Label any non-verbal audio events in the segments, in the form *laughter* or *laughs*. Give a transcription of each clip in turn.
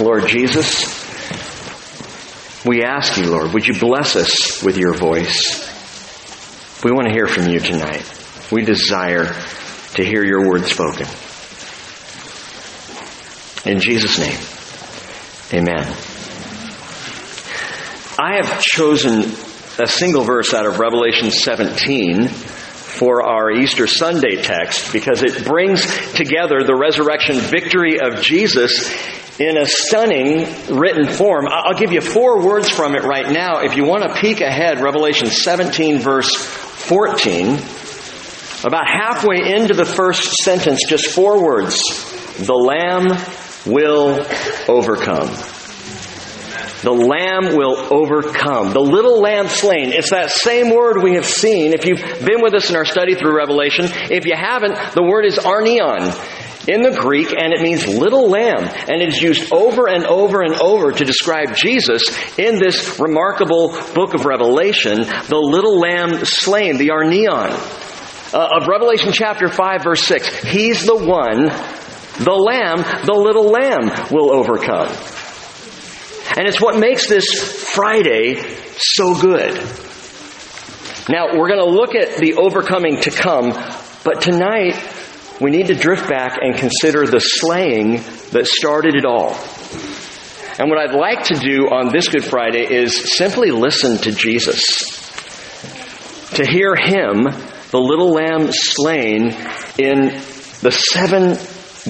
Lord Jesus, we ask you, Lord, would you bless us with your voice? We want to hear from you tonight. We desire to hear your word spoken. In Jesus' name, amen. I have chosen a single verse out of Revelation 17 for our Easter Sunday text because it brings together the resurrection victory of Jesus in a stunning written form. I'll give you four words from it right now. If you want to peek ahead, Revelation 17 verse 14, about halfway into the first sentence, just four words. The Lamb will overcome. The lamb will overcome. The little lamb slain. It's that same word we have seen. If you've been with us in our study through Revelation, if you haven't, the word is arnion in the Greek, and it means little lamb. And it is used over and over and over to describe Jesus in this remarkable book of Revelation, the little lamb slain, the Arnion. Uh, of Revelation chapter 5 verse 6. He's the one, the lamb, the little lamb will overcome. And it's what makes this Friday so good. Now, we're going to look at the overcoming to come, but tonight we need to drift back and consider the slaying that started it all. And what I'd like to do on this Good Friday is simply listen to Jesus. To hear Him, the little lamb slain, in the seven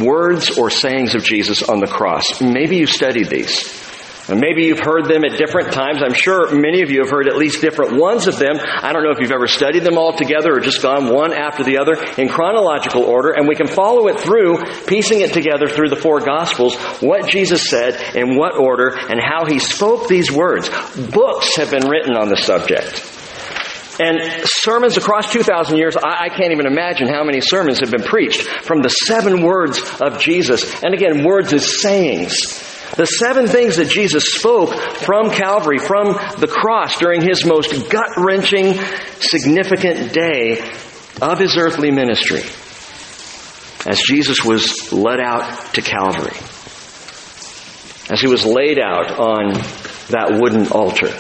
words or sayings of Jesus on the cross. Maybe you studied these. And maybe you've heard them at different times. I'm sure many of you have heard at least different ones of them. I don't know if you've ever studied them all together or just gone one after the other in chronological order. And we can follow it through, piecing it together through the four Gospels, what Jesus said, in what order, and how he spoke these words. Books have been written on the subject. And sermons across 2,000 years, I, I, can't even imagine how many sermons have been preached from the seven words of Jesus. And again, words as sayings. The seven things that Jesus spoke from Calvary, from the cross during his most gut wrenching, significant day of his earthly ministry. As Jesus was led out to Calvary. As he was laid out on that wooden altar.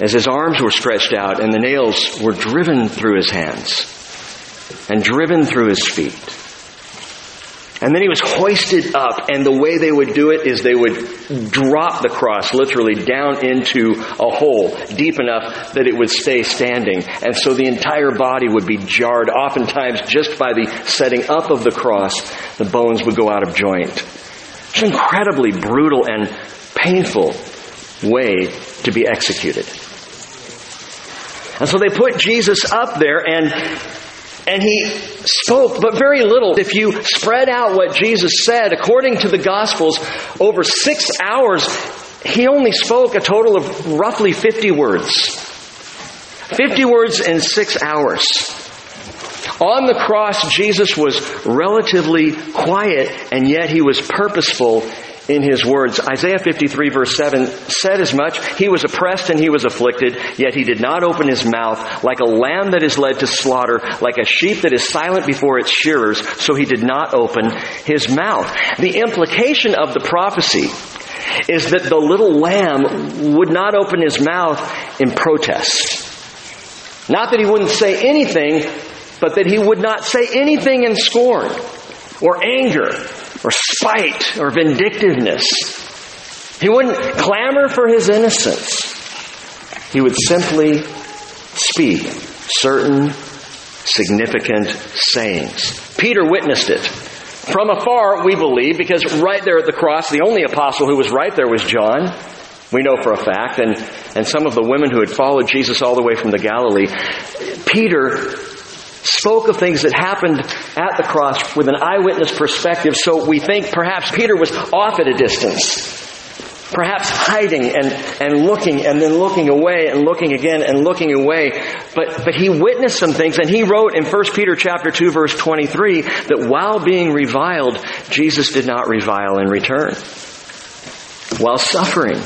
As his arms were stretched out and the nails were driven through his hands and driven through his feet and then he was hoisted up, and the way they would do it is they would drop the cross literally down into a hole deep enough that it would stay standing. And so the entire body would be jarred, oftentimes just by the setting up of the cross, the bones would go out of joint. It's an incredibly brutal and painful way to be executed. And so they put Jesus up there and and he spoke, but very little. If you spread out what Jesus said, according to the Gospels, over six hours, he only spoke a total of roughly 50 words. 50 words in six hours. On the cross, Jesus was relatively quiet, and yet he was purposeful in his words. Isaiah 53 verse 7 said as much. He was oppressed and he was afflicted, yet he did not open his mouth like a lamb that is led to slaughter, like a sheep that is silent before its shearers, so he did not open his mouth. The implication of the prophecy is that the little lamb would not open his mouth in protest. Not that he wouldn't say anything, but that he would not say anything in scorn or anger or spite or vindictiveness. He wouldn't clamor for his innocence. He would simply speak certain significant sayings. Peter witnessed it. From afar, we believe, because right there at the cross, the only apostle who was right there was John. We know for a fact, and, and some of the women who had followed Jesus all the way from the Galilee. Peter spoke of things that happened at the cross with an eyewitness perspective, so we think perhaps Peter was off at a distance. Perhaps hiding and, and looking and then looking away and looking again and looking away. But, but he witnessed some things and he wrote in 1 Peter chapter 2 verse 23 that while being reviled, Jesus did not revile in return. While suffering,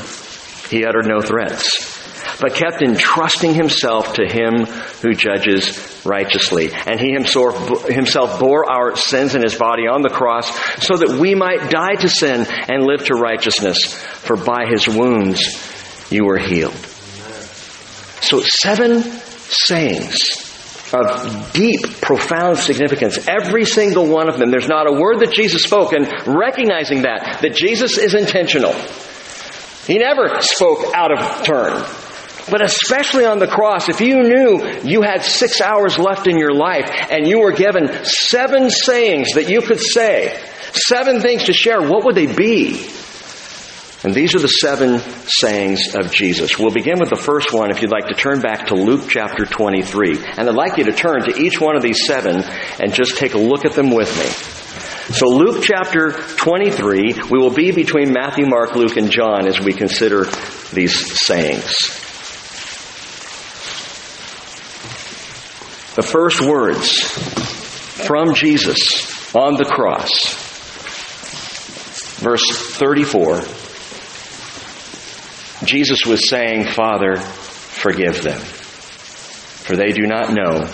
he uttered no threats. But kept entrusting himself to him who judges righteously. And he himself, bore our sins in his body on the cross so that we might die to sin and live to righteousness. For by his wounds you were healed. So seven sayings of deep, profound significance. Every single one of them. There's not a word that Jesus spoke, and recognizing that, that Jesus is intentional. He never spoke out of turn. But especially on the cross, if you knew you had six hours left in your life and you were given seven sayings that you could say, seven things to share, what would they be? And these are the seven sayings of Jesus. We'll begin with the first one if you'd like to turn back to Luke chapter 23. And I'd like you to turn to each one of these seven and just take a look at them with me. So Luke chapter 23, we will be between Matthew, Mark, Luke, and John as we consider these sayings. The first words from Jesus on the cross. Verse 34. Jesus was saying, Father, forgive them, for they do not know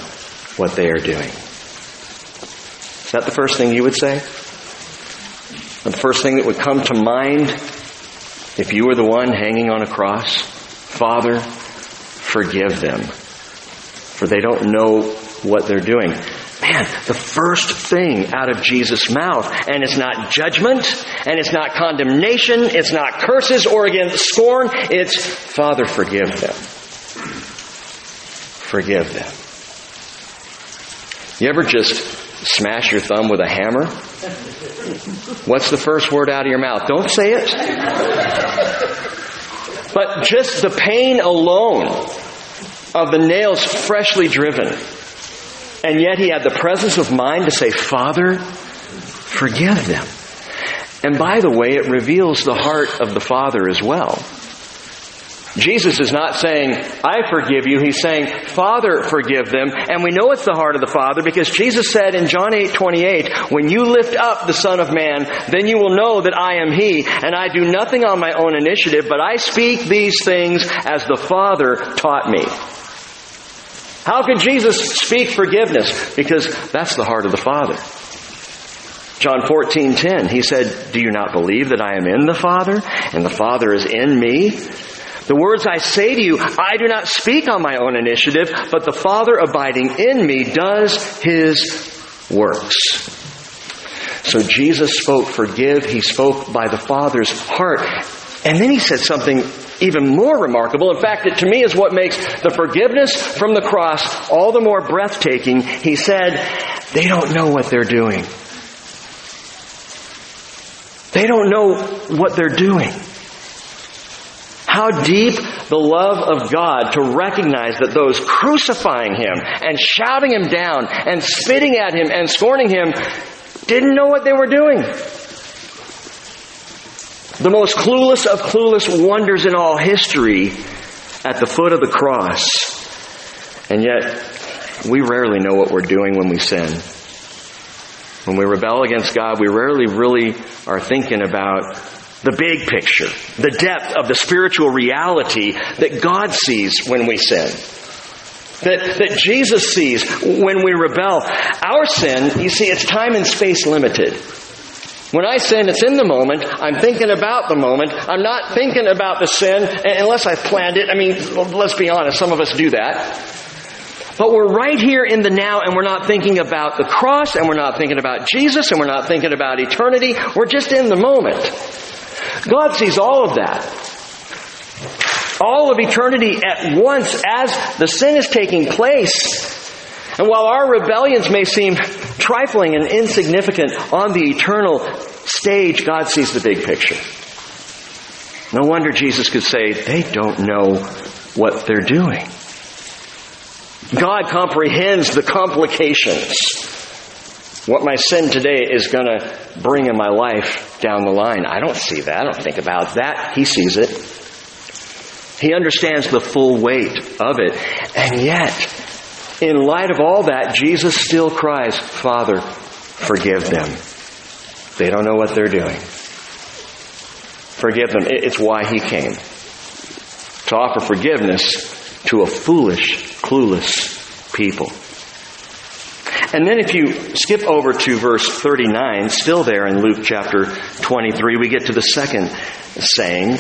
what they are doing. Is that the first thing you would say? The first thing that would come to mind if you were the one hanging on a cross? Father, forgive them, for they don't know what they're doing. Man, the first thing out of Jesus' mouth, and it's not judgment, and it's not condemnation, it's not curses or again scorn, it's Father, forgive them. Forgive them. You ever just smash your thumb with a hammer? What's the first word out of your mouth? Don't say it. But just the pain alone of the nails freshly driven and yet he had the presence of mind to say, Father, forgive them. And by the way, it reveals the heart of the Father as well. Jesus is not saying, I forgive you. He's saying, Father, forgive them. And we know it's the heart of the Father because Jesus said in John 8, 28, when you lift up the Son of Man, then you will know that I am He, and I do nothing on my own initiative, but I speak these things as the Father taught me. How could Jesus speak forgiveness? Because that's the heart of the Father. John 14:10 he said, "Do you not believe that I am in the Father and the Father is in me?" The words I say to you, I do not speak on my own initiative, but the Father abiding in me does his works. So Jesus spoke forgive, he spoke by the Father's heart. And then he said something even more remarkable. In fact, it to me is what makes the forgiveness from the cross all the more breathtaking. He said, they don't know what they're doing. They don't know what they're doing. How deep the love of God to recognize that those crucifying Him and shouting Him down and spitting at Him and scorning Him didn't know what they were doing. The most clueless of clueless wonders in all history at the foot of the cross. And yet, we rarely know what we're doing when we sin. When we rebel against God, we rarely really are thinking about the big picture, the depth of the spiritual reality that God sees when we sin. That, that Jesus sees when we rebel. Our sin, you see, it's time and space limited. When I sin, it's in the moment. I'm thinking about the moment. I'm not thinking about the sin unless I've planned it. I mean, let's be honest, some of us do that. But we're right here in the now and we're not thinking about the cross and we're not thinking about Jesus and we're not thinking about eternity. We're just in the moment. God sees all of that. All of eternity at once as the sin is taking place. And while our rebellions may seem trifling and insignificant on the eternal stage, God sees the big picture. No wonder Jesus could say, they don't know what they're doing. God comprehends the complications. What my sin today is going to bring in my life down the line. I don't see that. I don't think about that. He sees it. He understands the full weight of it. And yet, in light of all that, Jesus still cries, Father, forgive them. They don't know what they're doing. Forgive them. It's why He came. to offer forgiveness to a foolish, clueless people. And then if you skip over to verse 39, still there in Luke chapter 23, we get to the second saying.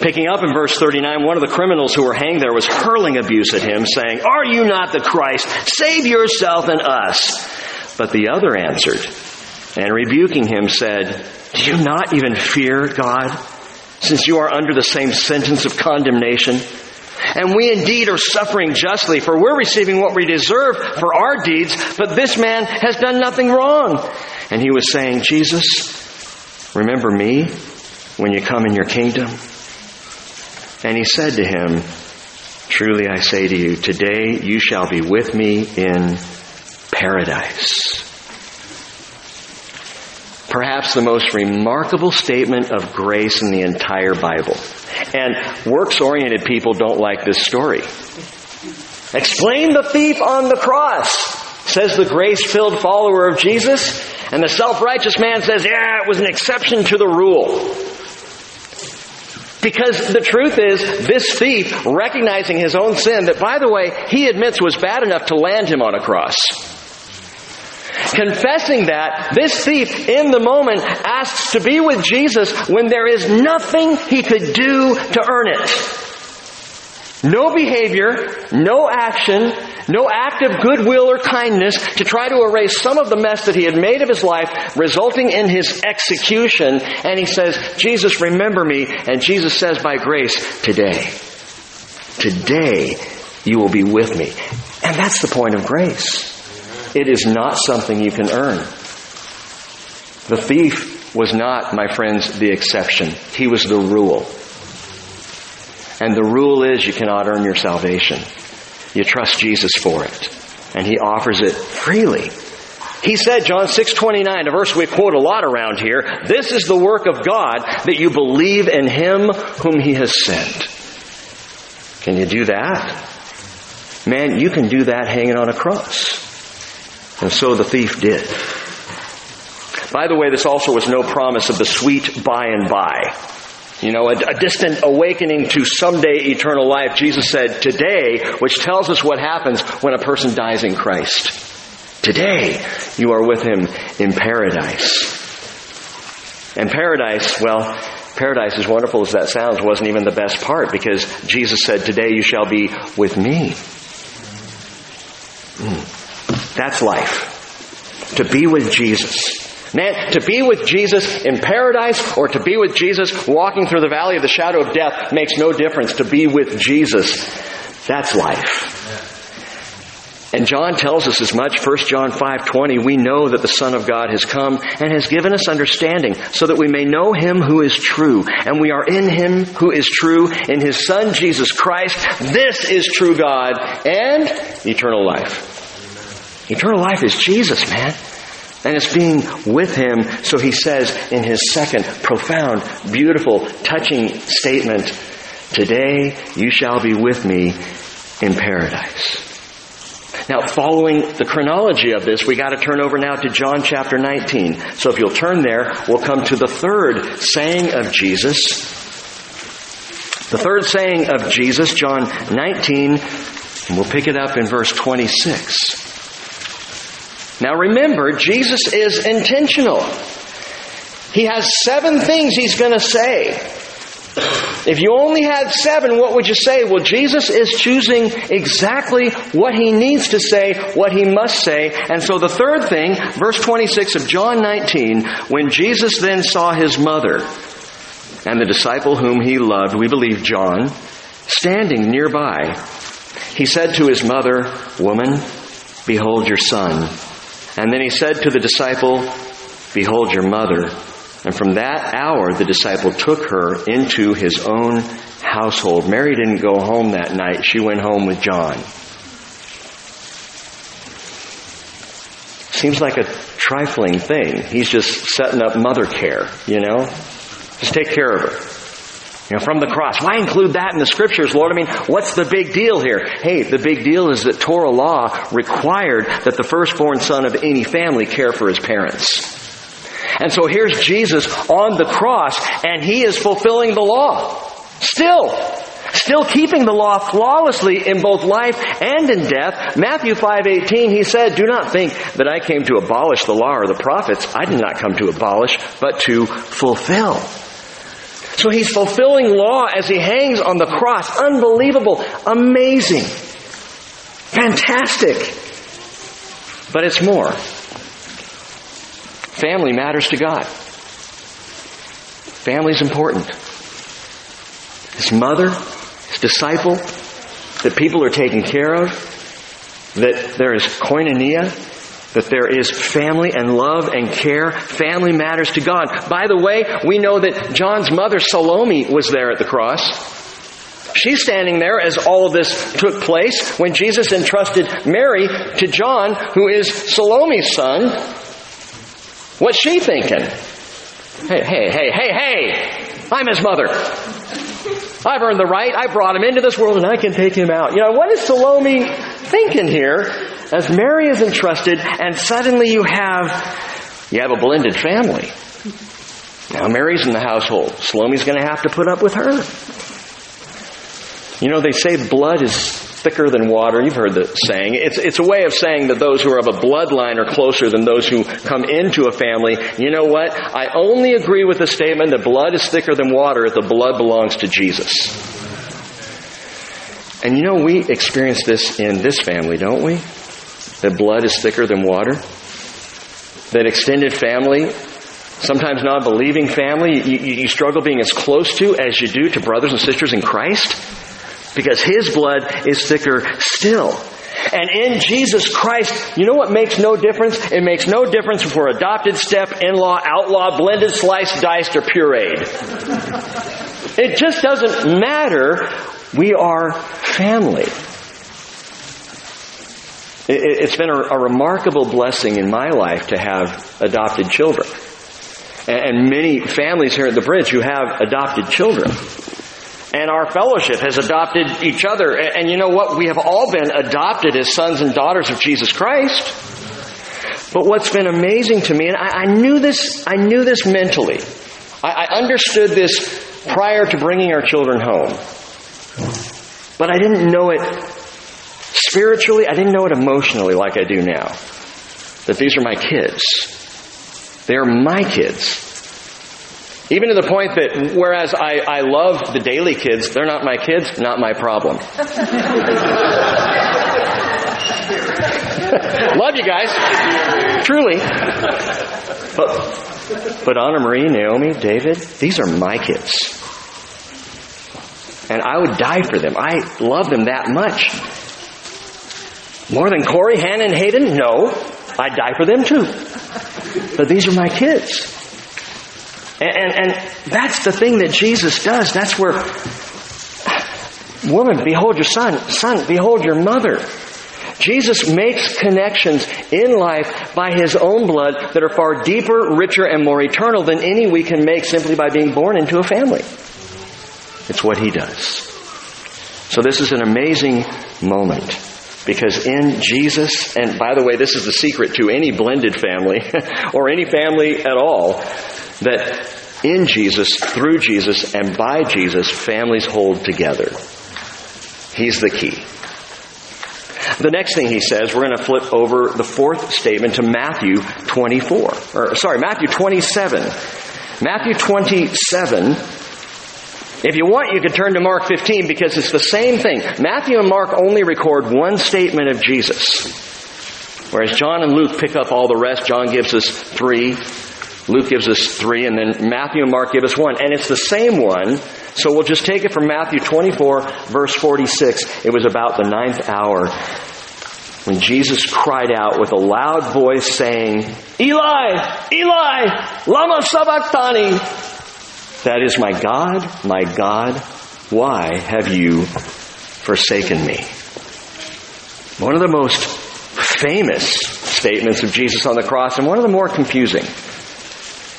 Picking up in verse 39, one of the criminals who were hanged there was hurling abuse at him, saying, Are you not the Christ? Save yourself and us. But the other answered, and rebuking him said, Do you not even fear God, since you are under the same sentence of condemnation? And we indeed are suffering justly, for we're receiving what we deserve for our deeds, but this man has done nothing wrong. And he was saying, Jesus, remember me when you come in your kingdom? And he said to him, Truly I say to you, today you shall be with me in paradise. Perhaps the most remarkable statement of grace in the entire Bible. And works oriented people don't like this story. Explain the thief on the cross, says the grace filled follower of Jesus. And the self righteous man says, yeah, it was an exception to the rule. Because the truth is, this thief, recognizing his own sin, that by the way, he admits was bad enough to land him on a cross. Confessing that, this thief in the moment asks to be with Jesus when there is nothing he could do to earn it. No behavior, no action, no act of goodwill or kindness to try to erase some of the mess that he had made of his life, resulting in his execution. And he says, Jesus, remember me. And Jesus says, by grace, today, today you will be with me. And that's the point of grace. It is not something you can earn. The thief was not, my friends, the exception. He was the rule. And the rule is you cannot earn your salvation. You trust Jesus for it. And He offers it freely. He said, John 6:29, a verse we quote a lot around here, this is the work of God that you believe in him whom he has sent. Can you do that? Man, you can do that hanging on a cross. And so the thief did. By the way, this also was no promise of the sweet by and by. You know, a, a, distant awakening to someday eternal life. Jesus said today, which tells us what happens when a person dies in Christ. Today, you are with him in paradise. And paradise, well, paradise, as wonderful as that sounds, wasn't even the best part because Jesus said, Today you shall be with me. Mm. That's life. To be with Jesus. Man, to be with Jesus in paradise or to be with Jesus walking through the valley of the shadow of death makes no difference. To be with Jesus, that's life. And John tells us as much, 1 John 5:20, we know that the Son of God has come and has given us understanding so that we may know him who is true. And we are in him who is true in his Son Jesus Christ. This is true God and eternal life. Eternal life is Jesus, man. And it's being with Him. So he says in his second profound, beautiful, touching statement, Today you shall be with me in paradise. Now, following the chronology of this, we got to turn over now to John chapter 19. So if you'll turn there, we'll come to the third saying of Jesus. The third saying of Jesus, John 19, and we'll pick it up in verse 26. Now remember, Jesus is intentional. He has seven things he's going to say. If you only had seven, what would you say? Well, Jesus is choosing exactly what he needs to say, what he must say. And so the third thing, verse 26 of John 19, when Jesus then saw his mother and the disciple whom he loved, we believe John, standing nearby, he said to his mother, Woman, behold your son. And then he said to the disciple, Behold your mother. And from that hour, the disciple took her into his own household. Mary didn't go home that night. She went home with John. Seems like a trifling thing. He's just setting up mother care, you know? Just take care of her. You know, from the cross. Why include that in the scriptures, Lord? I mean, what's the big deal here? Hey, the big deal is that Torah law required that the firstborn son of any family care for his parents. And so here's Jesus on the cross, and he is fulfilling the law. Still, still keeping the law flawlessly in both life and in death. Matthew 5:18 he said, "Do not think that I came to abolish the law or the prophets. I did not come to abolish, but to fulfill." So he's fulfilling law as he hangs on the cross. Unbelievable, amazing, fantastic. But it's more. Family matters to God. Family's important. His mother, his disciple, that people are taken care of, that there is koinonia, that there is family and love and care. Family matters to God. By the way, we know that John's mother, Salome, was there at the cross. She's standing there as all of this took place when Jesus entrusted Mary to John, who is Salome's son. What's she thinking? Hey, hey, hey, hey, hey! I'm his mother. I've earned the right. I brought him into this world and I can take him out. You know, what is Salome thinking here as Mary is entrusted and suddenly you have, you have a blended family. Now Mary's in the household. Salome's going to have to put up with her. You know, they say blood is thicker than water. You've heard the saying. It's, it's a way of saying that those who are of a bloodline are closer than those who come into a family. You know what? I only agree with the statement that blood is thicker than water if the blood belongs to Jesus. And you know, we experience this in this family, don't we? That blood is thicker than water? That extended family, sometimes not believing family, you, you struggle being as close to as you do to brothers and sisters in Christ? Because his blood is thicker still. And in Jesus Christ, you know what makes no difference? It makes no difference if we're adopted, step, in-law, outlaw, blended, sliced, diced, or pureed. It just doesn't matter. We are family. It's been a, remarkable blessing in my life to have adopted children. And many families here at the bridge who have adopted children. And our fellowship has adopted each other. And you know what? We have all been adopted as sons and daughters of Jesus Christ. But what's been amazing to me, and I, I knew this, I knew this mentally. I, I understood this prior to bringing our children home. But I didn't know it spiritually, I didn't know it emotionally like I do now. That these are my kids. They're my kids. Even to the point that whereas I, I love the daily kids, they're not my kids, not my problem. *laughs* love you guys. Truly. But, but Anna Marie, Naomi, David, these are my kids. And I would die for them. I love them that much. More than Corey, Hannah, and Hayden? No. I'd die for them too. But these are my kids. And, and, and that's the thing that Jesus does. That's where, woman, behold your son. Son, behold your mother. Jesus makes connections in life by his own blood that are far deeper, richer, and more eternal than any we can make simply by being born into a family. It's what he does. So this is an amazing moment. Because in Jesus, and by the way, this is the secret to any blended family, *laughs* or any family at all, that in Jesus, through Jesus, and by Jesus, families hold together. He's the key. The next thing he says, we're going to flip over the fourth statement to Matthew 24. Or, sorry, Matthew 27. Matthew 27. If you want, you can turn to Mark 15 because it's the same thing. Matthew and Mark only record one statement of Jesus. Whereas John and Luke pick up all the rest. John gives us three. Luke gives us three, and then Matthew and Mark give us one. And it's the same one, so we'll just take it from Matthew 24, verse 46. It was about the ninth hour when Jesus cried out with a loud voice saying, Eli, Eli, lama sabachthani. That is my God, my God, why have you forsaken me? One of the most famous statements of Jesus on the cross and one of the more confusing.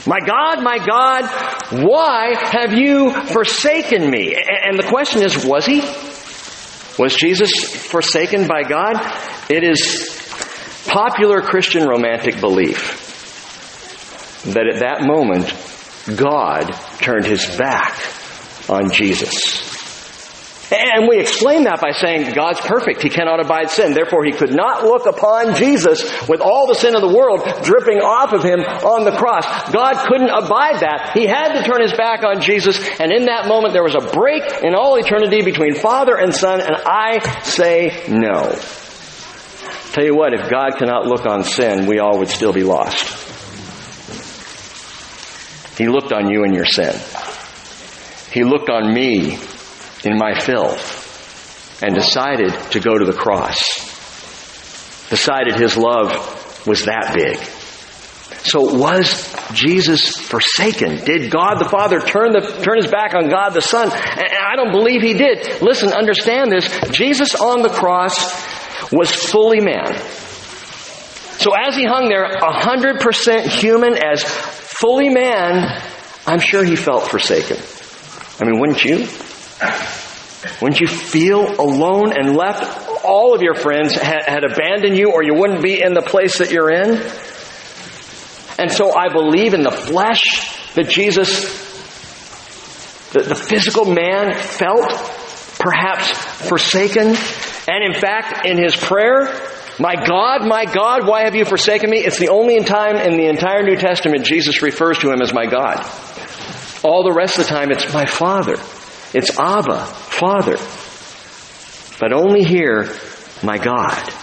My God, my God, why have you forsaken me? And the question is, was he? Was Jesus forsaken by God? It is popular Christian romantic belief that at that moment, God turned his back on Jesus. And we explain that by saying God's perfect. He cannot abide sin. Therefore, he could not look upon Jesus with all the sin of the world dripping off of him on the cross. God couldn't abide that. He had to turn his back on Jesus. And in that moment, there was a break in all eternity between Father and Son. And I say no. Tell you what, if God cannot look on sin, we all would still be lost. He looked on you and your sin. He looked on me in my filth and decided to go to the cross. Decided his love was that big. So was Jesus forsaken? Did God the Father turn, the, turn his back on God the Son? And I don't believe he did. Listen, understand this. Jesus on the cross was fully man. So as he hung there, 100% human, as fully man, I'm sure he felt forsaken. I mean, wouldn't you? Wouldn't you feel alone and left? All of your friends had, had, abandoned you or you wouldn't be in the place that you're in. And so I believe in the flesh that Jesus, the, the physical man felt perhaps forsaken. And in fact, in his prayer, my God, my God, why have you forsaken me? It's the only time in the entire New Testament Jesus refers to him as my God. All the rest of the time, it's my Father. It's Abba, Father. But only here, my God.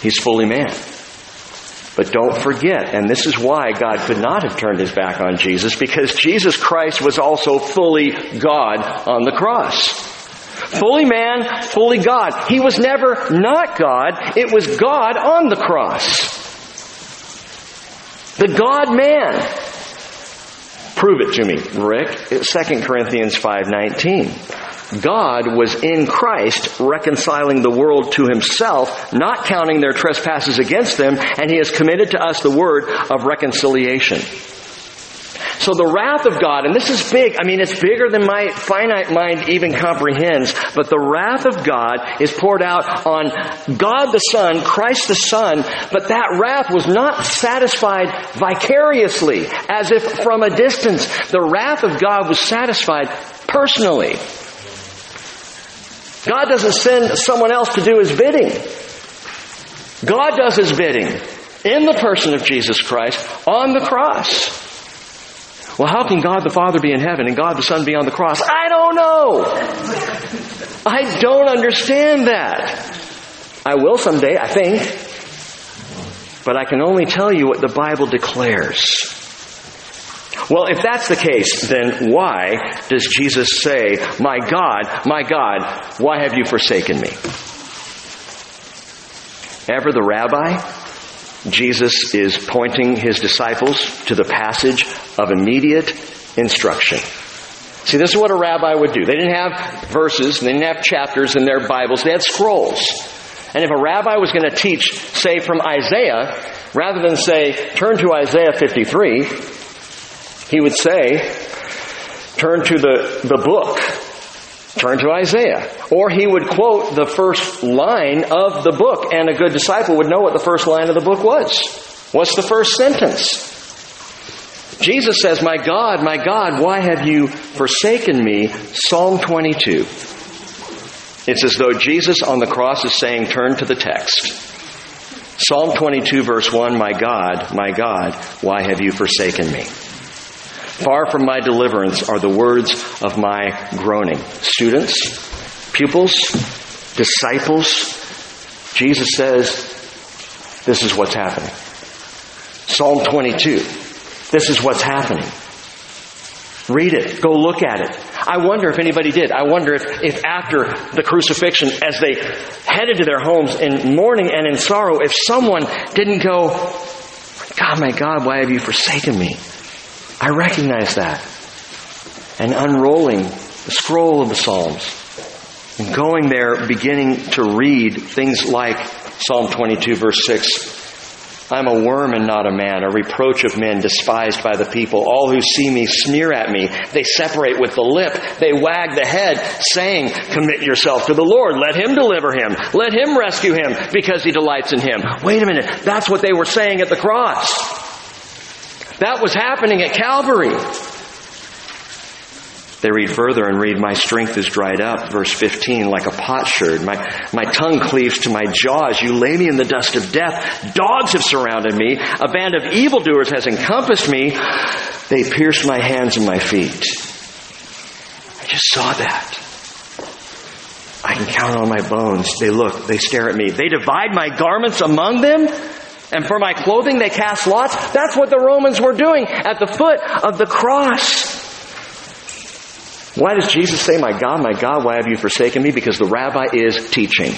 He's fully man. But don't forget, and this is why God could not have turned his back on Jesus, because Jesus Christ was also fully God on the cross. Fully man, fully God. He was never not God, it was God on the cross. The God man. Prove it to me, Rick. 2 Corinthians 5:19. God was in Christ reconciling the world to himself, not counting their trespasses against them, and he has committed to us the word of reconciliation. So the wrath of God, and this is big, I mean, it's bigger than my finite mind even comprehends, but the wrath of God is poured out on God the Son, Christ the Son, but that wrath was not satisfied vicariously, as if from a distance. The wrath of God was satisfied personally. God doesn't send someone else to do his bidding. God does his bidding in the person of Jesus Christ on the cross. Well, how can God the Father be in heaven and God the Son be on the cross? I don't know. I don't understand that. I will someday, I think. But I can only tell you what the Bible declares. Well, if that's the case, then why does Jesus say, My God, my God, why have you forsaken me? Ever the rabbi Jesus is pointing his disciples to the passage of immediate instruction. See, this is what a rabbi would do. They didn't have verses, they didn't have chapters in their Bibles, they had scrolls. And if a rabbi was going to teach, say, from Isaiah, rather than say, turn to Isaiah 53, he would say, turn to the, the book Turn to Isaiah. Or he would quote the first line of the book, and a good disciple would know what the first line of the book was. What's the first sentence? Jesus says, My God, my God, why have you forsaken me? Psalm 22. It's as though Jesus on the cross is saying, Turn to the text. Psalm 22, verse 1 My God, my God, why have you forsaken me? Far from my deliverance are the words of my groaning. Students, pupils, disciples, Jesus says, this is what's happening. Psalm 22. This is what's happening. Read it. Go look at it. I wonder if anybody did. I wonder if, if after the crucifixion, as they headed to their homes in mourning and in sorrow, if someone didn't go, God, my God, why have you forsaken me? I recognize that. And unrolling the scroll of the Psalms and going there, beginning to read things like Psalm 22, verse 6. I'm a worm and not a man, a reproach of men, despised by the people. All who see me sneer at me. They separate with the lip. They wag the head, saying, Commit yourself to the Lord. Let Him deliver him. Let Him rescue him, because He delights in Him. Wait a minute. That's what they were saying at the cross. That was happening at Calvary. They read further and read, My strength is dried up, verse 15, like a potsherd. My, my tongue cleaves to my jaws. You lay me in the dust of death. Dogs have surrounded me. A band of evildoers has encompassed me. They pierced my hands and my feet. I just saw that. I can count on my bones. They look, they stare at me. They divide my garments among them. And for my clothing, they cast lots. That's what the Romans were doing at the foot of the cross. Why does Jesus say, My God, my God, why have you forsaken me? Because the rabbi is teaching.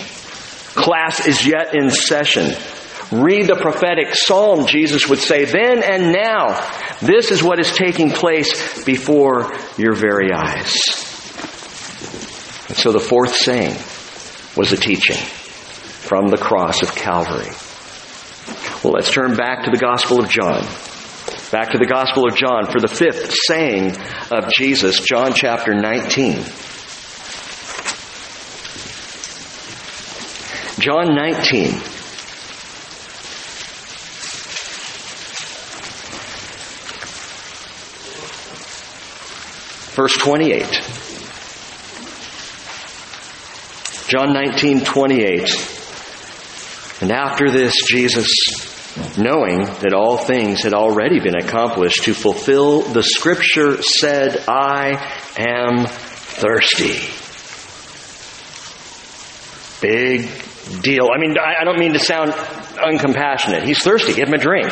Class is yet in session. Read the prophetic psalm, Jesus would say, then and now. This is what is taking place before your very eyes. And so the fourth saying was a teaching from the cross of Calvary. Well, let's turn back to the Gospel of John. Back to the Gospel of John for the fifth saying of Jesus, John chapter 19. John 19. Verse 28. John 19, 28. And after this, Jesus, knowing that all things had already been accomplished to fulfill the scripture, said, I am thirsty. Big deal. I mean, I don't mean to sound uncompassionate. He's thirsty. Give him a drink.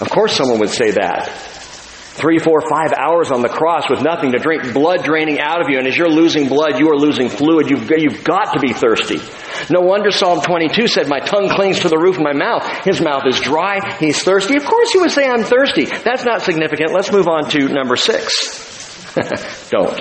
Of course, someone would say that. Three, four, five hours on the cross with nothing to drink, blood draining out of you, and as you're losing blood, you are losing fluid. You've, you've got to be thirsty. No wonder Psalm 22 said, My tongue clings to the roof of my mouth. His mouth is dry. He's thirsty. Of course he would say, I'm thirsty. That's not significant. Let's move on to number six. *laughs* Don't.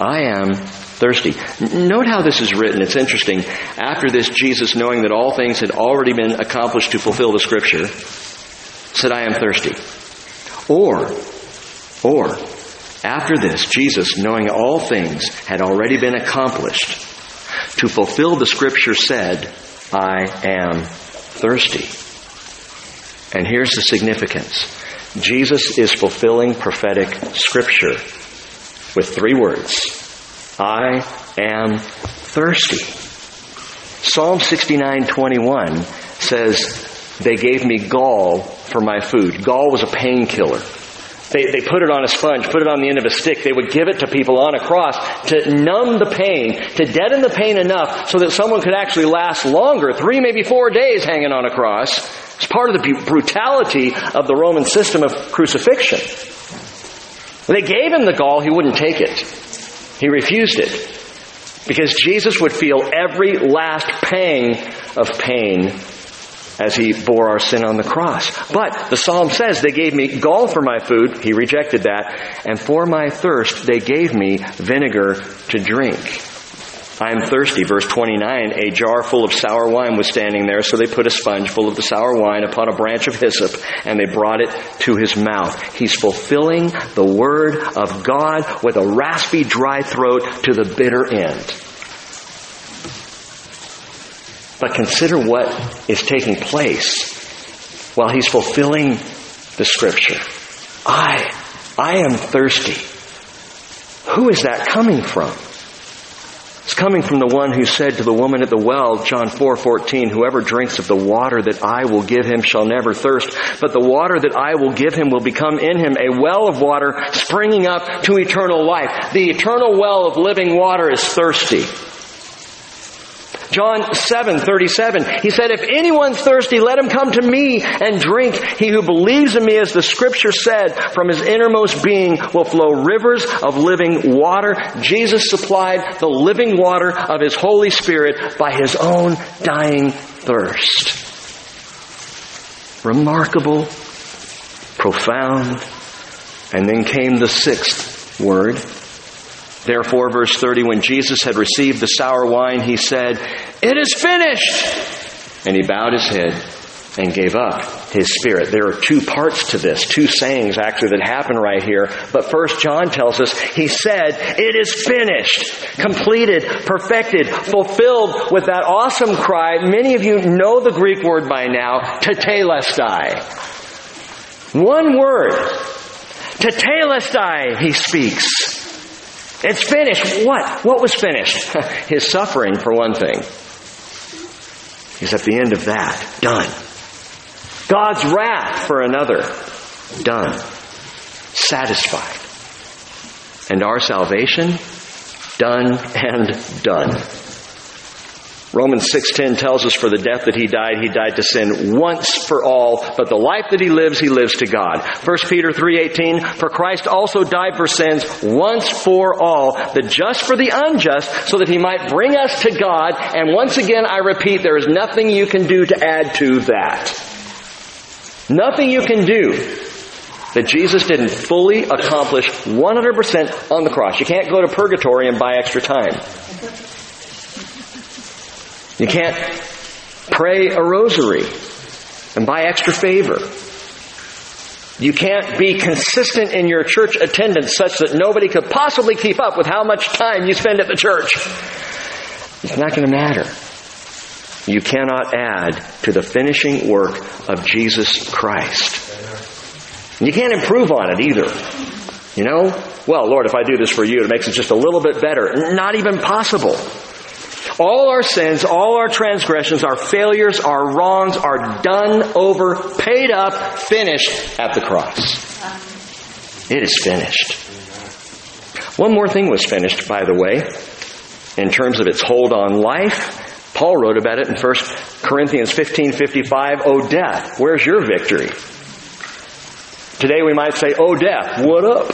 I am thirsty. Note how this is written. It's interesting. After this, Jesus, knowing that all things had already been accomplished to fulfill the scripture, said, I am thirsty. Or, or, after this, Jesus, knowing all things had already been accomplished, to fulfill the scripture said, I am thirsty. And here's the significance. Jesus is fulfilling prophetic scripture with three words. I am thirsty. Psalm 69:21 says, "They gave me gall for my food. Gall was a painkiller. They, they put it on a sponge, put it on the end of a stick. They would give it to people on a cross to numb the pain, to deaden the pain enough so that someone could actually last longer, three, maybe four days hanging on a cross. It's part of the brutality of the Roman system of crucifixion. They gave him the gall, he wouldn't take it. He refused it. Because Jesus would feel every last pang of pain as he bore our sin on the cross. But the psalm says, they gave me gall for my food. He rejected that. And for my thirst, they gave me vinegar to drink. I am thirsty. Verse 29, a jar full of sour wine was standing there, so they put a sponge full of the sour wine upon a branch of hyssop, and they brought it to his mouth. He's fulfilling the word of God with a raspy, dry throat to the bitter end. But consider what is taking place while he's fulfilling the scripture. I, I am thirsty. Who is that coming from? It's coming from the one who said to the woman at the well, John 4, 14, whoever drinks of the water that I will give him shall never thirst, but the water that I will give him will become in him a well of water springing up to eternal life. The eternal well of living water is thirsty. John 7, 37, he said, if anyone's thirsty, let him come to me and drink. He who believes in me, as the scripture said, from his innermost being will flow rivers of living water. Jesus supplied the living water of his Holy Spirit by his own dying thirst. Remarkable, profound, and then came the sixth word, Therefore, verse 30, when Jesus had received the sour wine, he said, It is finished! And he bowed his head and gave up his spirit. There are two parts to this, two sayings actually that happen right here. But first, John tells us, he said, It is finished, completed, perfected, fulfilled with that awesome cry. Many of you know the Greek word by now, tetelestai. One word Tetelestai, he speaks. It's finished. What? What was finished? *laughs* His suffering, for one thing. He's at the end of that. Done. God's wrath, for another. Done. Satisfied. And our salvation? Done and done. Romans 6:10 tells us for the death that he died, he died to sin once for all, but the life that he lives, he lives to God. 1 Peter 3:18, for Christ also died for sins once for all, the just for the unjust, so that he might bring us to God. And once again, I repeat, there is nothing you can do to add to that. Nothing you can do that Jesus didn't fully accomplish 100% on the cross. You can't go to purgatory and buy extra time. You can't pray a rosary and buy extra favor. You can't be consistent in your church attendance such that nobody could possibly keep up with how much time you spend at the church. It's not going to matter. You cannot add to the finishing work of Jesus Christ. You can't improve on it either. You know? Well, Lord, if I do this for you, it makes it just a little bit better. Not even possible. All our sins, all our transgressions, our failures, our wrongs are done over, paid up, finished at the cross. It is finished. One more thing was finished, by the way, in terms of its hold on life. Paul wrote about it in 1 Corinthians 15 55. Oh, death, where's your victory? Today we might say, Oh, death, what up?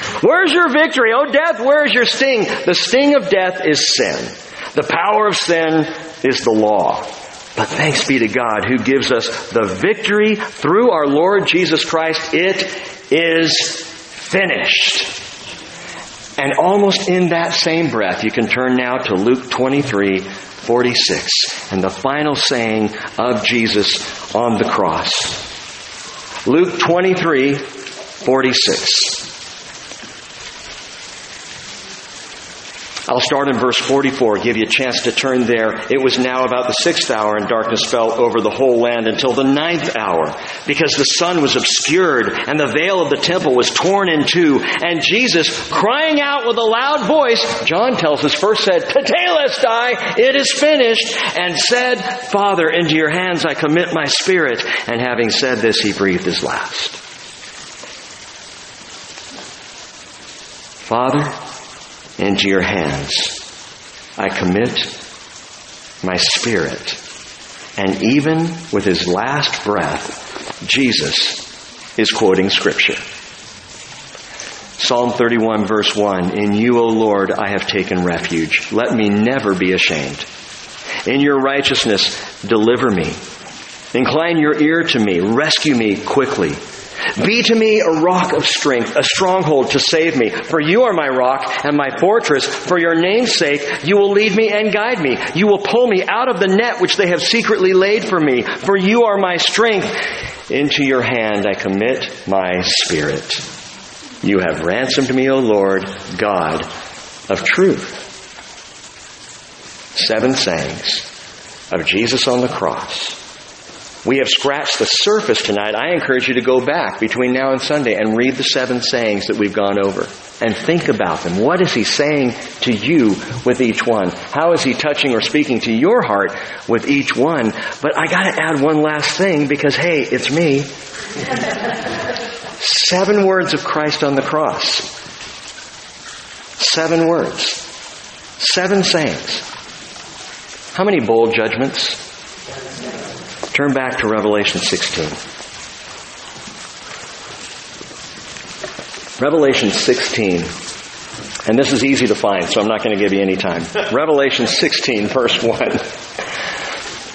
*laughs* Where's your victory? Oh, death, where's your sting? The sting of death is sin. The power of sin is the law. But thanks be to God who gives us the victory through our Lord Jesus Christ. It is finished. And almost in that same breath, you can turn now to Luke 23, 46, and the final saying of Jesus on the cross. Luke 23, 46. I'll start in verse 44, give you a chance to turn there. It was now about the sixth hour and darkness fell over the whole land until the ninth hour because the sun was obscured and the veil of the temple was torn in two. And Jesus, crying out with a loud voice, John tells us first said, Tetelestai, it is finished, and said, Father, into your hands I commit my spirit. And having said this, he breathed his last. Father, into your hands. I commit my spirit. And even with his last breath, Jesus is quoting scripture. Psalm 31 verse 1, In you, O Lord, I have taken refuge. Let me never be ashamed. In your righteousness, deliver me. Incline your ear to me. Rescue me quickly. Be to me a rock of strength, a stronghold to save me. For you are my rock and my fortress. For your name's sake, you will lead me and guide me. You will pull me out of the net which they have secretly laid for me. For you are my strength. Into your hand I commit my spirit. You have ransomed me, O Lord, God of truth. Seven sayings of Jesus on the cross we have scratched the surface tonight. I encourage you to go back between now and Sunday and read the seven sayings that we've gone over and think about them. What is he saying to you with each one? How is he touching or speaking to your heart with each one? But I gotta add one last thing because hey, it's me. *laughs* seven words of Christ on the cross. Seven words. Seven sayings. How many bowl judgments? Turn back to Revelation 16. Revelation 16. And this is easy to find, so I'm not going to give you any time. Revelation 16, verse 1. *laughs*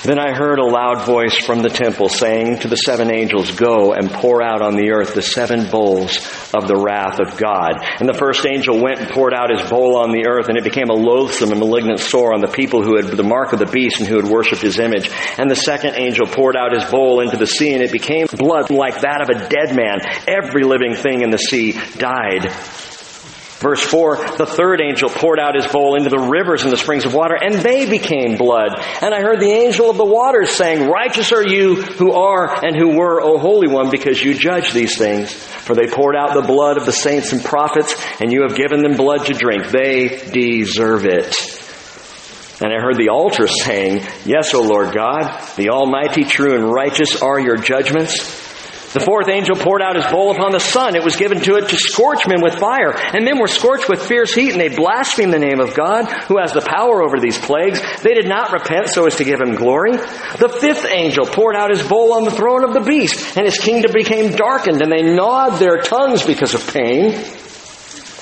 Then I heard a loud voice from the temple saying to the seven angels, Go and pour out on the earth the seven bowls of the wrath of God. And the first angel went and poured out his bowl on the earth, and it became a loathsome and malignant sore on the people who had the mark of the beast and who had worshipped his image. And the second angel poured out his bowl into the sea, and it became blood like that of a dead man. Every living thing in the sea died. Verse 4, the third angel poured out his bowl into the rivers and the springs of water, and they became blood. And I heard the angel of the waters saying, Righteous are you who are and who were, O Holy One, because you judge these things. For they poured out the blood of the saints and prophets, and you have given them blood to drink. They deserve it. And I heard the altar saying, Yes, O Lord God, the Almighty, true and righteous are your judgments. The fourth angel poured out his bowl upon the sun. It was given to it to scorch men with fire. And men were scorched with fierce heat, and they blasphemed the name of God, who has the power over these plagues. They did not repent so as to give him glory. The fifth angel poured out his bowl on the throne of the beast, and his kingdom became darkened, and they gnawed their tongues because of pain.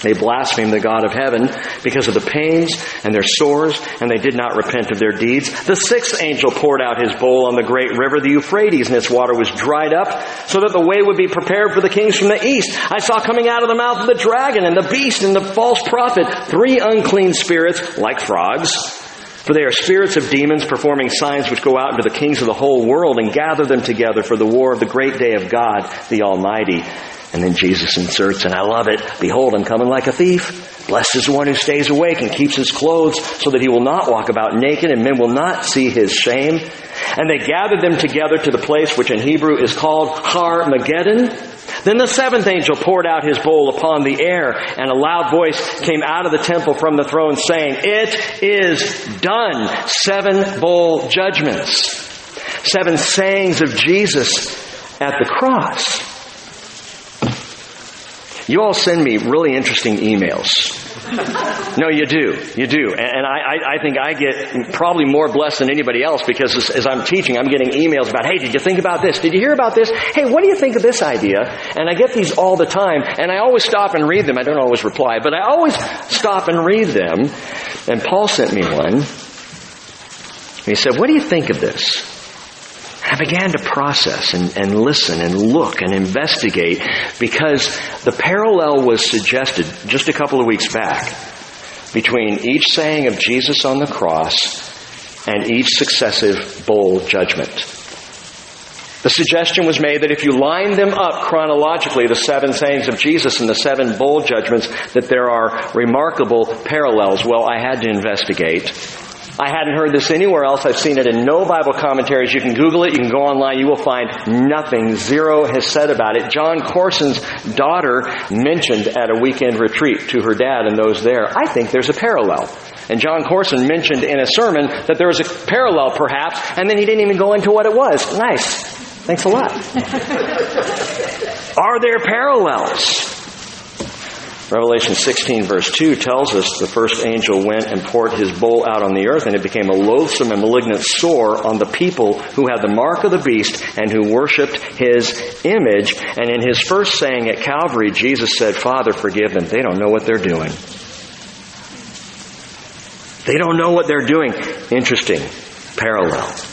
They blasphemed the God of heaven because of the pains and their sores, and they did not repent of their deeds. The sixth angel poured out his bowl on the great river, the Euphrates, and its water was dried up, so that the way would be prepared for the kings from the east. I saw coming out of the mouth of the dragon and the beast and the false prophet three unclean spirits, like frogs. For they are spirits of demons performing signs which go out into the kings of the whole world and gather them together for the war of the great day of God, the Almighty. And then Jesus inserts, and I love it, Behold, I'm coming like a thief. Blessed is the one who stays awake and keeps his clothes so that he will not walk about naked and men will not see his shame. And they gathered them together to the place which in Hebrew is called Har Mageddon. Then the seventh angel poured out his bowl upon the air, and a loud voice came out of the temple from the throne saying, It is done. Seven bowl judgments. Seven sayings of Jesus at the cross. You all send me really interesting emails. *laughs* No, you do. You do. And I, I, think I get probably more blessed than anybody else because as, as, I'm teaching, I'm getting emails about, hey, did you think about this? Did you hear about this? Hey, what do you think of this idea? And I get these all the time, and I always stop and read them. I don't always reply, but I always stop and read them. And Paul sent me one. He said, what do you think of this? I began to process and, and listen and look and investigate because the parallel was suggested just a couple of weeks back between each saying of Jesus on the cross and each successive bowl judgment. The suggestion was made that if you line them up chronologically, the seven sayings of Jesus and the seven bowl judgments, that there are remarkable parallels. Well, I had to investigate. I hadn't heard this anywhere else. I've seen it in no Bible commentaries. You can Google it. You can go online. You will find nothing. Zero has said about it. Jon Courson's daughter mentioned at a weekend retreat to her dad and those there. I think there's a parallel. And Jon Courson mentioned in a sermon that there was a parallel perhaps, and then he didn't even go into what it was. Nice. Thanks a lot. *laughs* Are there parallels? Revelation 16 verse 2 tells us the first angel went and poured his bowl out on the earth and it became a loathsome and malignant sore on the people who had the mark of the beast and who worshiped his image. And in his first saying at Calvary, Jesus said, Father, forgive them. They don't know what they're doing. They don't know what they're doing. Interesting parallel.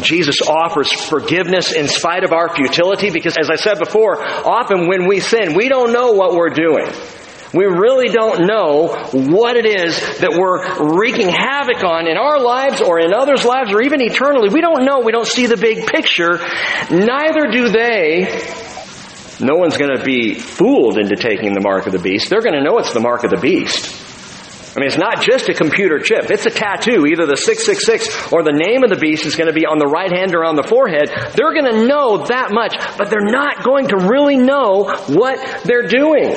Jesus offers forgiveness in spite of our futility because, as I said before, often when we sin, we don't know what we're doing. We really don't know what it is that we're wreaking havoc on in our lives or in others' lives or even eternally. We don't know. We don't see the big picture. Neither do they. No one's going to be fooled into taking the mark of the beast. They're going to know it's the mark of the beast. I mean, it's not just a computer chip. It's a tattoo. Either the 666 or the name of the beast is going to be on the right hand or on the forehead. They're going to know that much, but they're not going to really know what they're doing.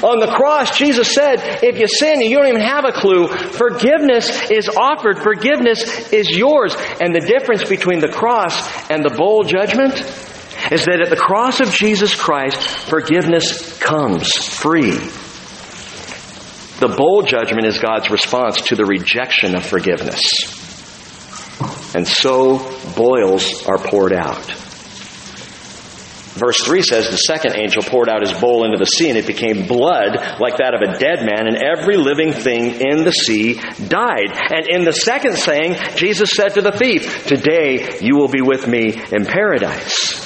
On the cross, Jesus said, if you sin you don't even have a clue, forgiveness is offered. Forgiveness is yours. And the difference between the cross and the bowl judgment is that at the cross of Jesus Christ, forgiveness comes free. The bowl judgment is God's response to the rejection of forgiveness. And so boils are poured out. Verse 3 says, The second angel poured out his bowl into the sea, and it became blood like that of a dead man, and every living thing in the sea died. And in the second saying, Jesus said to the thief, Today you will be with me in paradise.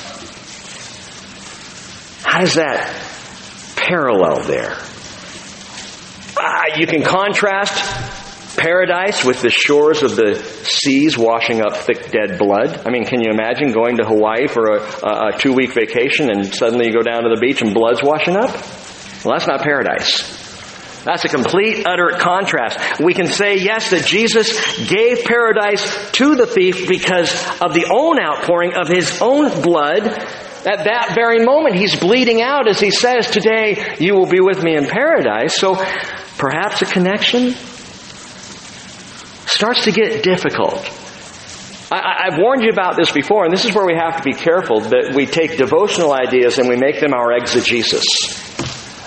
How does that parallel there? Uh, you can contrast paradise with the shores of the seas washing up thick dead blood. I mean, can you imagine going to Hawaii for a, a two week vacation and suddenly you go down to the beach and blood's washing up? Well, that's not paradise. That's a complete, utter contrast. We can say, yes, that Jesus gave paradise to the thief because of the own outpouring of his own blood. At that very moment, he's bleeding out as he says, Today you will be with me in paradise. So perhaps a connection starts to get difficult. I, have warned you about this before, and this is where we have to be careful that we take devotional ideas and we make them our exegesis.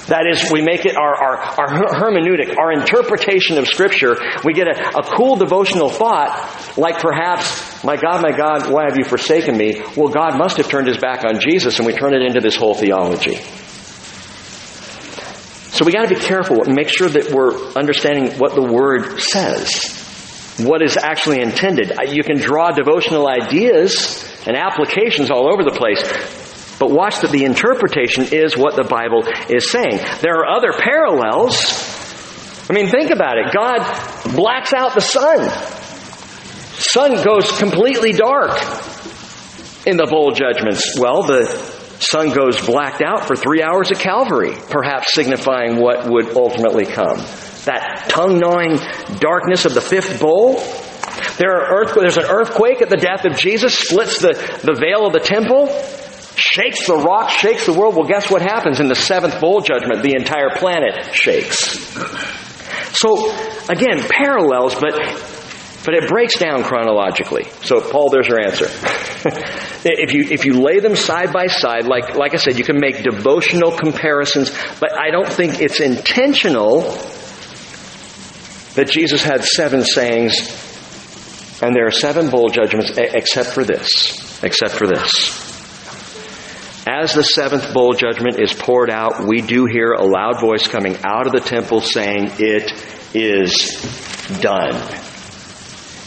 That is, we make it our, our, our hermeneutic, our interpretation of Scripture. We get a, a cool devotional thought, like perhaps, my God, my God, why have you forsaken me? Well, God must have turned his back on Jesus, and we turn it into this whole theology. So we got to be careful and make sure that we're understanding what the Word says what is actually intended. Uh, you can draw devotional ideas and applications all over the place, but watch that the interpretation is what the Bible is saying. There are other parallels. I mean, think about it. God blacks out the sun. Sun goes completely dark in the bowl judgments. Well, the sun goes blacked out for three hours at Calvary, perhaps signifying what would ultimately come. That tongue gnawing darkness of the fifth bowl. There are earth, there's an earthquake at the death of Jesus, splits the, the veil of the temple shakes the rock, shakes the world. Well, guess what happens in the seventh bowl judgment? The entire planet shakes. So, again, parallels, but but it breaks down chronologically. So, Paul, there's your answer. *laughs* if you if you lay them side by side, like like I said, you can make devotional comparisons, but I don't think it's intentional that Jesus had seven sayings and there are seven bowl judgments except for this. Except for this. As the seventh bowl judgment is poured out, we do hear a loud voice coming out of the temple saying, It is done.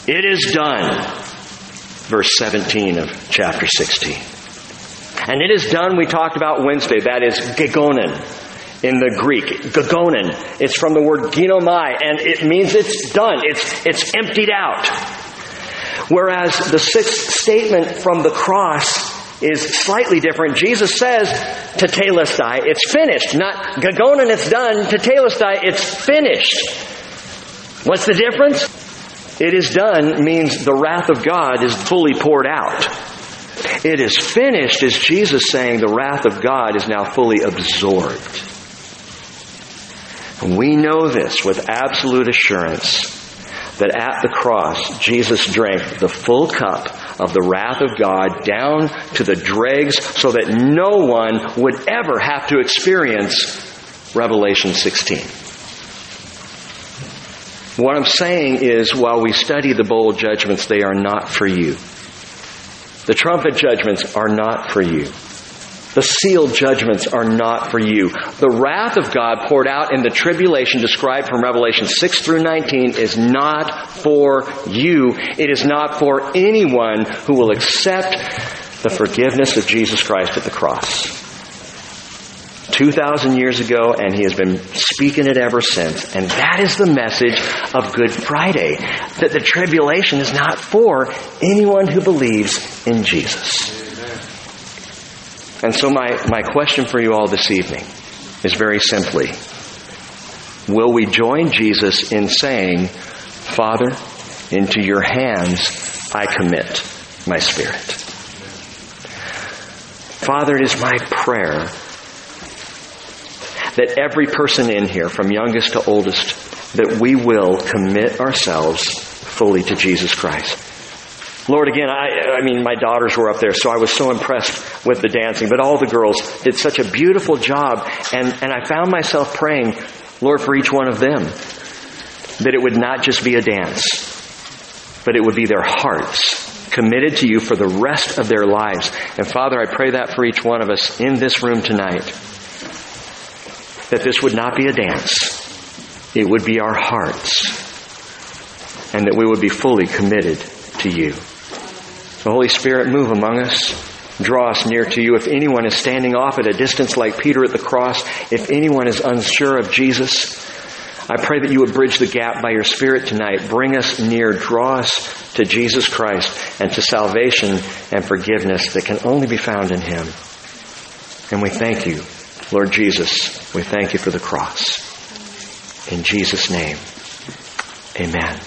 It is done. Verse 17 of chapter 16. And it is done, we talked about Wednesday. That is gegonen in the Greek. Gegonen. It's from the word ginomai, and it means it's done. It's, it's emptied out. Whereas the sixth statement from the cross is slightly different. Jesus says to tetelestai, it's finished. Not gegonen, it's done. To Tetelestai, it's finished. What's the difference? It is done means the wrath of God is fully poured out. It is finished is Jesus saying the wrath of God is now fully absorbed. We know this with absolute assurance that at the cross, Jesus drank the full cup of the wrath of God down to the dregs so that no one would ever have to experience Revelation 16. What I'm saying is, while we study the bowl judgments, they are not for you. The trumpet judgments are not for you. The sealed judgments are not for you. The wrath of God poured out in the tribulation described from Revelation 6 through 19 is not for you. It is not for anyone who will accept the forgiveness of Jesus Christ at the cross. 2,000 years ago, and he has been speaking it ever since. And that is the message of Good Friday that the tribulation is not for anyone who believes in Jesus. And so my, my question for you all this evening is very simply, will we join Jesus in saying, Father, into your hands I commit my spirit. Father, it is my prayer that every person in here, from youngest to oldest, that we will commit ourselves fully to Jesus Christ. Lord, again, I, I mean, my daughters were up there, so I was so impressed with the dancing, but all the girls did such a beautiful job, and, and I found myself praying, Lord, for each one of them, that it would not just be a dance, but it would be their hearts committed to you for the rest of their lives. And Father, I pray that for each one of us in this room tonight, that this would not be a dance, it would be our hearts, and that we would be fully committed to you. The Holy Spirit, move among us. Draw us near to you. If anyone is standing off at a distance like Peter at the cross, if anyone is unsure of Jesus, I pray that you would bridge the gap by your Spirit tonight. Bring us near. Draw us to Jesus Christ and to salvation and forgiveness that can only be found in Him. And we thank you Lord Jesus, we thank you for the cross. In Jesus' name, amen.